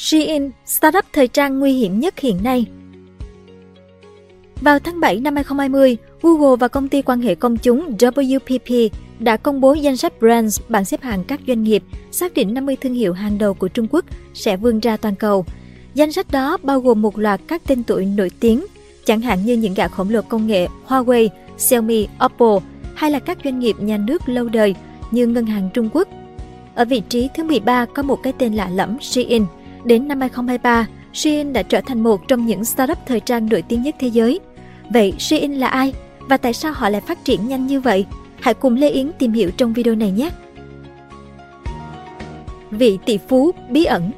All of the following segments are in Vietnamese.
Shein, startup thời trang nguy hiểm nhất hiện nay. Vào tháng 7 năm 2020, Google và công ty quan hệ công chúng WPP đã công bố danh sách brands bảng xếp hạng các doanh nghiệp xác định 50 thương hiệu hàng đầu của Trung Quốc sẽ vươn ra toàn cầu. Danh sách đó bao gồm một loạt các tên tuổi nổi tiếng, chẳng hạn như những gã khổng lồ công nghệ Huawei, Xiaomi, Oppo, hay là các doanh nghiệp nhà nước lâu đời như Ngân hàng Trung Quốc. Ở vị trí thứ 13 có một cái tên lạ lẫm Shein. Đến năm 2023, Shein đã trở thành một trong những startup thời trang nổi tiếng nhất thế giới. Vậy Shein là ai? Và tại sao họ lại phát triển nhanh như vậy? Hãy cùng Lê Yến tìm hiểu trong video này nhé! Vị tỷ phú bí ẩn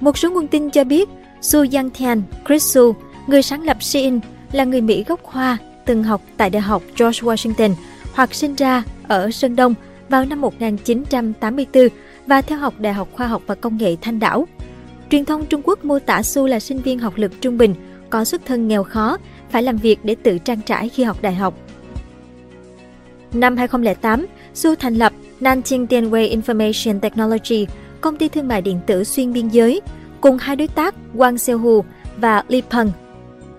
Một số nguồn tin cho biết Su Yangtian, Chris Su, người sáng lập Shein, là người Mỹ gốc Hoa, từng học tại Đại học George Washington hoặc sinh ra ở Sơn Đông vào năm 1984 và theo học Đại học Khoa học và Công nghệ Thanh Đảo. Truyền thông Trung Quốc mô tả Su là sinh viên học lực trung bình, có xuất thân nghèo khó, phải làm việc để tự trang trải khi học đại học. Năm 2008, Su thành lập Nanjing tianwei Information Technology, công ty thương mại điện tử xuyên biên giới, cùng hai đối tác Wang Xiaohu và Li Peng.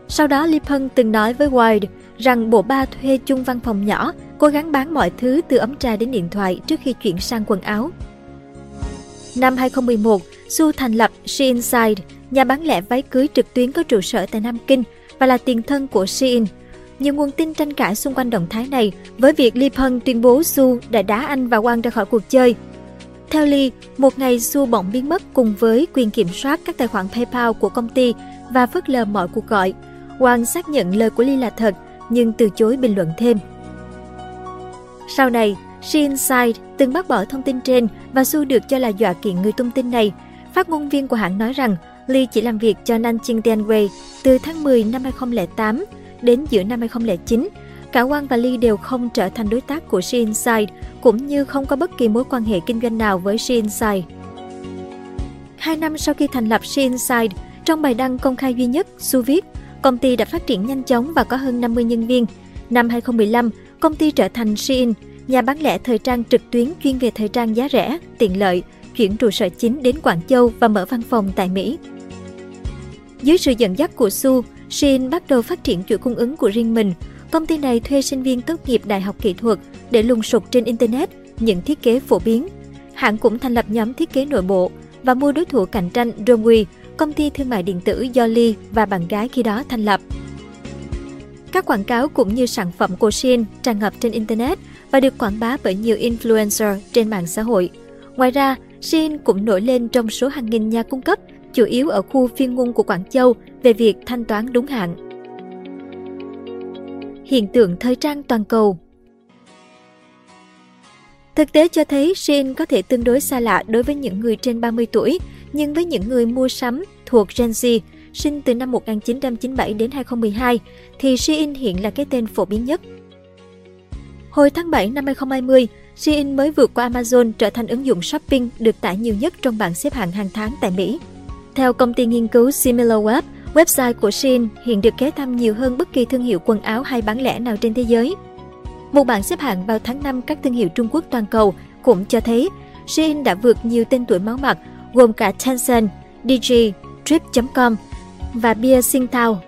Sau đó Li Peng từng nói với Wired rằng bộ ba thuê chung văn phòng nhỏ, cố gắng bán mọi thứ từ ấm trà đến điện thoại trước khi chuyển sang quần áo. Năm 2011, Su thành lập Sheinside, nhà bán lẻ váy cưới trực tuyến có trụ sở tại Nam Kinh và là tiền thân của Shein. Nhiều nguồn tin tranh cãi xung quanh động thái này với việc Li Peng tuyên bố Su đã đá anh và Wang ra khỏi cuộc chơi. Theo Li, một ngày Su bỗng biến mất cùng với quyền kiểm soát các tài khoản PayPal của công ty và phớt lờ mọi cuộc gọi. Wang xác nhận lời của Li là thật, nhưng từ chối bình luận thêm. Sau này, Shinside từng bác bỏ thông tin trên và Su được cho là dọa kiện người tung tin này. Phát ngôn viên của hãng nói rằng Lee chỉ làm việc cho Nanjing Tianwei từ tháng 10 năm 2008 đến giữa năm 2009. Cả Wang và Lee đều không trở thành đối tác của Shinside, cũng như không có bất kỳ mối quan hệ kinh doanh nào với Shinside. Hai năm sau khi thành lập Shinside, trong bài đăng công khai duy nhất, Su viết, công ty đã phát triển nhanh chóng và có hơn 50 nhân viên. Năm 2015, công ty trở thành Shein, nhà bán lẻ thời trang trực tuyến chuyên về thời trang giá rẻ, tiện lợi, chuyển trụ sở chính đến Quảng Châu và mở văn phòng tại Mỹ. Dưới sự dẫn dắt của Su, Shein bắt đầu phát triển chuỗi cung ứng của riêng mình. Công ty này thuê sinh viên tốt nghiệp đại học kỹ thuật để lùng sục trên Internet những thiết kế phổ biến. Hãng cũng thành lập nhóm thiết kế nội bộ và mua đối thủ cạnh tranh Domwe, công ty thương mại điện tử do Lee và bạn gái khi đó thành lập. Các quảng cáo cũng như sản phẩm của Shein tràn ngập trên Internet và được quảng bá bởi nhiều influencer trên mạng xã hội. Ngoài ra, Shein cũng nổi lên trong số hàng nghìn nhà cung cấp, chủ yếu ở khu phiên ngôn của Quảng Châu về việc thanh toán đúng hạn. Hiện tượng thời trang toàn cầu Thực tế cho thấy Shein có thể tương đối xa lạ đối với những người trên 30 tuổi, nhưng với những người mua sắm thuộc Gen Z, sinh từ năm 1997 đến 2012, thì Shein hiện là cái tên phổ biến nhất. Hồi tháng 7 năm 2020, Shein mới vượt qua Amazon trở thành ứng dụng shopping được tải nhiều nhất trong bảng xếp hạng hàng tháng tại Mỹ. Theo công ty nghiên cứu SimilarWeb, website của Shein hiện được ghé thăm nhiều hơn bất kỳ thương hiệu quần áo hay bán lẻ nào trên thế giới. Một bảng xếp hạng vào tháng 5 các thương hiệu Trung Quốc toàn cầu cũng cho thấy Shein đã vượt nhiều tên tuổi máu mặt gồm cả Tencent, DG, Trip.com và Bia Singtao.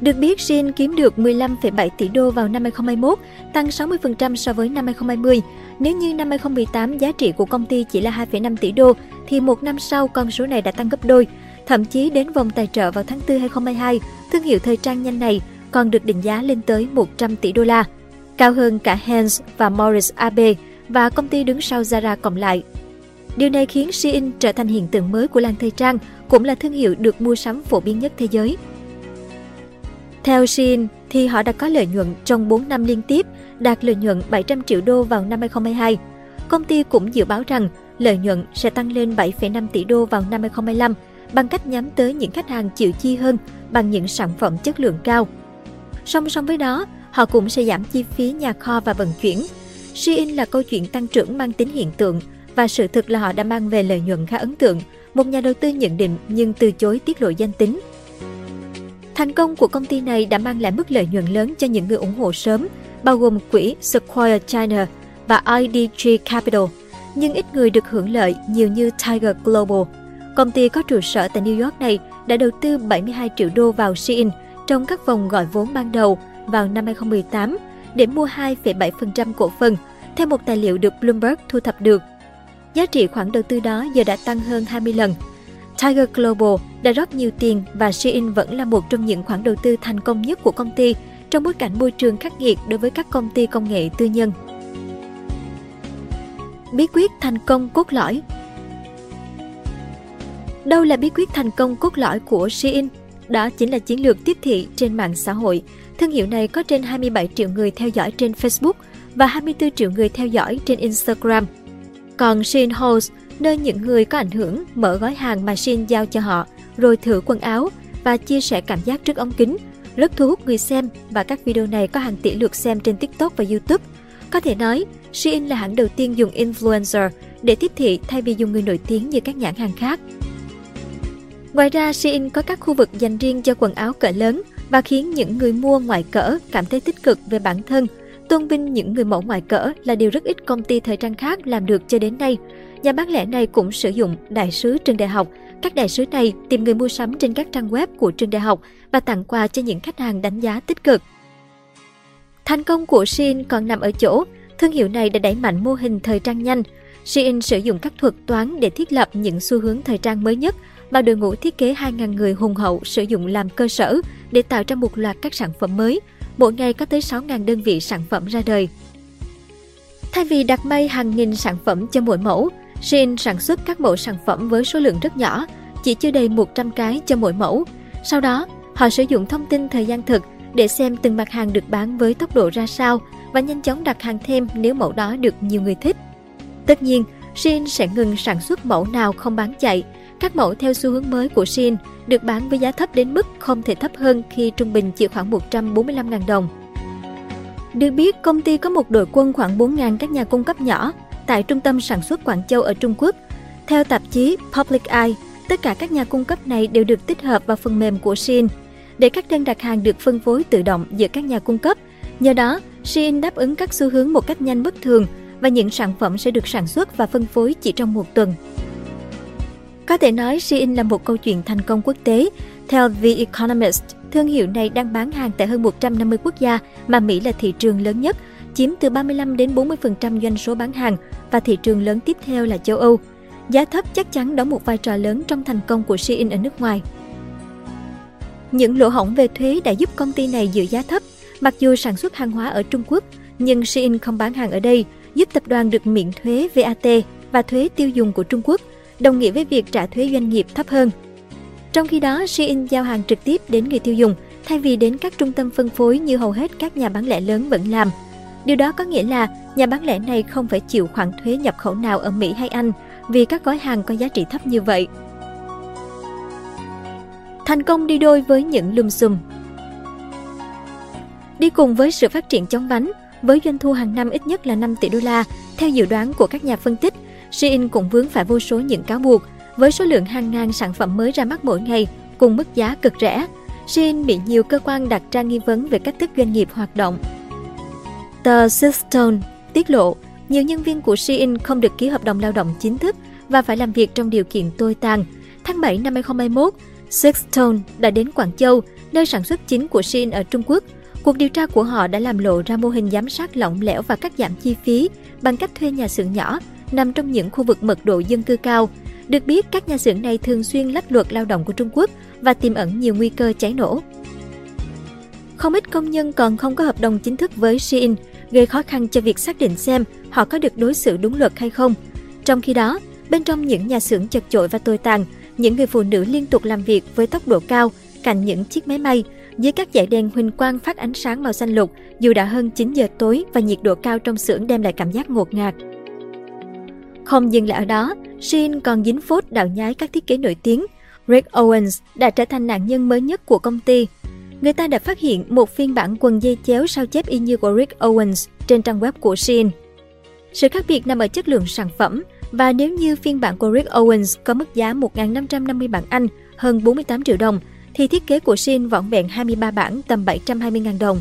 Được biết, Jin kiếm được 15,7 tỷ đô vào năm 2021, tăng 60% so với năm 2020. Nếu như năm 2018 giá trị của công ty chỉ là 2,5 tỷ đô, thì một năm sau con số này đã tăng gấp đôi. Thậm chí đến vòng tài trợ vào tháng 4 2022, thương hiệu thời trang nhanh này còn được định giá lên tới 100 tỷ đô la, cao hơn cả Hans và Morris AB và công ty đứng sau Zara cộng lại. Điều này khiến Shein trở thành hiện tượng mới của làng thời trang, cũng là thương hiệu được mua sắm phổ biến nhất thế giới. Theo Shein, thì họ đã có lợi nhuận trong 4 năm liên tiếp, đạt lợi nhuận 700 triệu đô vào năm 2022. Công ty cũng dự báo rằng lợi nhuận sẽ tăng lên 7,5 tỷ đô vào năm 2025 bằng cách nhắm tới những khách hàng chịu chi hơn bằng những sản phẩm chất lượng cao. Song song với đó, họ cũng sẽ giảm chi phí nhà kho và vận chuyển. Shein là câu chuyện tăng trưởng mang tính hiện tượng và sự thực là họ đã mang về lợi nhuận khá ấn tượng, một nhà đầu tư nhận định nhưng từ chối tiết lộ danh tính. Thành công của công ty này đã mang lại mức lợi nhuận lớn cho những người ủng hộ sớm, bao gồm quỹ Sequoia China và IDG Capital. nhưng ít người được hưởng lợi nhiều như Tiger Global. Công ty có trụ sở tại New York này đã đầu tư 72 triệu đô vào Shein trong các vòng gọi vốn ban đầu vào năm 2018 để mua 2,7% cổ phần, theo một tài liệu được Bloomberg thu thập được. Giá trị khoản đầu tư đó giờ đã tăng hơn 20 lần. Tiger Global đã rót nhiều tiền và Shein vẫn là một trong những khoản đầu tư thành công nhất của công ty trong bối cảnh môi trường khắc nghiệt đối với các công ty công nghệ tư nhân. Bí quyết thành công cốt lõi Đâu là bí quyết thành công cốt lõi của Shein? Đó chính là chiến lược tiếp thị trên mạng xã hội. Thương hiệu này có trên 27 triệu người theo dõi trên Facebook và 24 triệu người theo dõi trên Instagram. Còn Shin House, nơi những người có ảnh hưởng mở gói hàng mà Shin giao cho họ, rồi thử quần áo và chia sẻ cảm giác trước ống kính, rất thu hút người xem và các video này có hàng tỷ lượt xem trên TikTok và YouTube. Có thể nói, Shein là hãng đầu tiên dùng influencer để tiếp thị thay vì dùng người nổi tiếng như các nhãn hàng khác. Ngoài ra, Shein có các khu vực dành riêng cho quần áo cỡ lớn và khiến những người mua ngoại cỡ cảm thấy tích cực về bản thân. Tôn vinh những người mẫu ngoại cỡ là điều rất ít công ty thời trang khác làm được cho đến nay. Nhà bán lẻ này cũng sử dụng đại sứ trường đại học. Các đại sứ này tìm người mua sắm trên các trang web của trường đại học và tặng quà cho những khách hàng đánh giá tích cực. Thành công của Shein còn nằm ở chỗ, thương hiệu này đã đẩy mạnh mô hình thời trang nhanh. Shein sử dụng các thuật toán để thiết lập những xu hướng thời trang mới nhất mà đội ngũ thiết kế 2.000 người hùng hậu sử dụng làm cơ sở để tạo ra một loạt các sản phẩm mới. Mỗi ngày có tới 6.000 đơn vị sản phẩm ra đời. Thay vì đặt may hàng nghìn sản phẩm cho mỗi mẫu, Shein sản xuất các mẫu sản phẩm với số lượng rất nhỏ, chỉ chưa đầy 100 cái cho mỗi mẫu. Sau đó, họ sử dụng thông tin thời gian thực để xem từng mặt hàng được bán với tốc độ ra sao và nhanh chóng đặt hàng thêm nếu mẫu đó được nhiều người thích. Tất nhiên, Shein sẽ ngừng sản xuất mẫu nào không bán chạy các mẫu theo xu hướng mới của Shein được bán với giá thấp đến mức không thể thấp hơn khi trung bình chỉ khoảng 145.000 đồng. Được biết, công ty có một đội quân khoảng 4.000 các nhà cung cấp nhỏ tại trung tâm sản xuất Quảng Châu ở Trung Quốc. Theo tạp chí Public Eye, tất cả các nhà cung cấp này đều được tích hợp vào phần mềm của Shein để các đơn đặt hàng được phân phối tự động giữa các nhà cung cấp. Nhờ đó, Shein đáp ứng các xu hướng một cách nhanh bất thường và những sản phẩm sẽ được sản xuất và phân phối chỉ trong một tuần. Có thể nói Shein là một câu chuyện thành công quốc tế. Theo The Economist, thương hiệu này đang bán hàng tại hơn 150 quốc gia mà Mỹ là thị trường lớn nhất, chiếm từ 35 đến 40% doanh số bán hàng và thị trường lớn tiếp theo là châu Âu. Giá thấp chắc chắn đóng một vai trò lớn trong thành công của Shein ở nước ngoài. Những lỗ hổng về thuế đã giúp công ty này giữ giá thấp. Mặc dù sản xuất hàng hóa ở Trung Quốc, nhưng Shein không bán hàng ở đây, giúp tập đoàn được miễn thuế VAT và thuế tiêu dùng của Trung Quốc – đồng nghĩa với việc trả thuế doanh nghiệp thấp hơn. Trong khi đó, Shein giao hàng trực tiếp đến người tiêu dùng thay vì đến các trung tâm phân phối như hầu hết các nhà bán lẻ lớn vẫn làm. Điều đó có nghĩa là nhà bán lẻ này không phải chịu khoản thuế nhập khẩu nào ở Mỹ hay Anh vì các gói hàng có giá trị thấp như vậy. Thành công đi đôi với những lùm xùm Đi cùng với sự phát triển chóng vánh, với doanh thu hàng năm ít nhất là 5 tỷ đô la, theo dự đoán của các nhà phân tích, Shein cũng vướng phải vô số những cáo buộc với số lượng hàng ngàn sản phẩm mới ra mắt mỗi ngày cùng mức giá cực rẻ. Shein bị nhiều cơ quan đặt ra nghi vấn về cách thức doanh nghiệp hoạt động. Tờ Stone tiết lộ nhiều nhân viên của Shein không được ký hợp đồng lao động chính thức và phải làm việc trong điều kiện tồi tàn. Tháng 7 năm 2021, Sixstone đã đến Quảng Châu, nơi sản xuất chính của Shein ở Trung Quốc. Cuộc điều tra của họ đã làm lộ ra mô hình giám sát lỏng lẻo và cắt giảm chi phí bằng cách thuê nhà xưởng nhỏ nằm trong những khu vực mật độ dân cư cao. Được biết, các nhà xưởng này thường xuyên lách luật lao động của Trung Quốc và tiềm ẩn nhiều nguy cơ cháy nổ. Không ít công nhân còn không có hợp đồng chính thức với Shein, gây khó khăn cho việc xác định xem họ có được đối xử đúng luật hay không. Trong khi đó, bên trong những nhà xưởng chật chội và tồi tàn, những người phụ nữ liên tục làm việc với tốc độ cao cạnh những chiếc máy may, dưới các dải đèn huỳnh quang phát ánh sáng màu xanh lục dù đã hơn 9 giờ tối và nhiệt độ cao trong xưởng đem lại cảm giác ngột ngạt. Không dừng lại ở đó, Shin còn dính phốt đạo nhái các thiết kế nổi tiếng. Rick Owens đã trở thành nạn nhân mới nhất của công ty. Người ta đã phát hiện một phiên bản quần dây chéo sao chép y như của Rick Owens trên trang web của Shin. Sự khác biệt nằm ở chất lượng sản phẩm và nếu như phiên bản của Rick Owens có mức giá 1.550 bảng Anh, hơn 48 triệu đồng, thì thiết kế của Shin vỏn vẹn 23 bản tầm 720.000 đồng.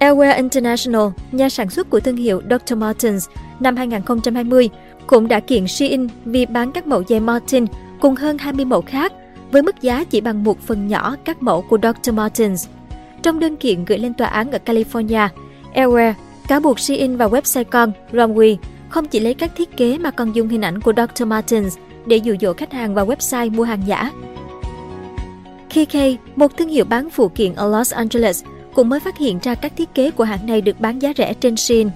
Airwear International, nhà sản xuất của thương hiệu Dr. Martens, năm 2020 cũng đã kiện Shein vì bán các mẫu giày Martin cùng hơn 20 mẫu khác với mức giá chỉ bằng một phần nhỏ các mẫu của Dr. Martens. Trong đơn kiện gửi lên tòa án ở California, Airwear cáo buộc Shein và website con Romwe không chỉ lấy các thiết kế mà còn dùng hình ảnh của Dr. Martens để dụ dỗ khách hàng vào website mua hàng giả. KK, một thương hiệu bán phụ kiện ở Los Angeles, cũng mới phát hiện ra các thiết kế của hãng này được bán giá rẻ trên Shein.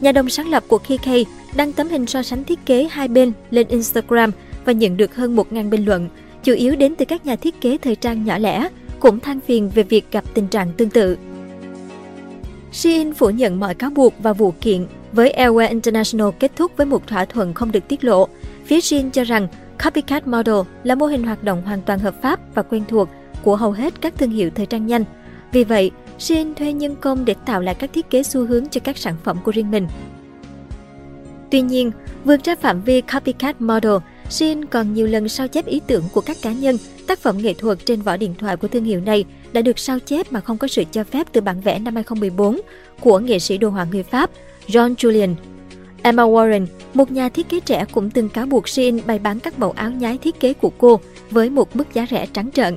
Nhà đồng sáng lập của KK đăng tấm hình so sánh thiết kế hai bên lên Instagram và nhận được hơn 1.000 bình luận, chủ yếu đến từ các nhà thiết kế thời trang nhỏ lẻ, cũng than phiền về việc gặp tình trạng tương tự. Shein phủ nhận mọi cáo buộc và vụ kiện với Airwear International kết thúc với một thỏa thuận không được tiết lộ. Phía Shein cho rằng Copycat Model là mô hình hoạt động hoàn toàn hợp pháp và quen thuộc của hầu hết các thương hiệu thời trang nhanh. Vì vậy, Shein thuê nhân công để tạo lại các thiết kế xu hướng cho các sản phẩm của riêng mình. Tuy nhiên, vượt ra phạm vi Copycat Model, Shein còn nhiều lần sao chép ý tưởng của các cá nhân, tác phẩm nghệ thuật trên vỏ điện thoại của thương hiệu này đã được sao chép mà không có sự cho phép từ bản vẽ năm 2014 của nghệ sĩ đồ họa người Pháp John Julian. Emma Warren, một nhà thiết kế trẻ cũng từng cáo buộc Shein bày bán các mẫu áo nhái thiết kế của cô với một mức giá rẻ trắng trợn.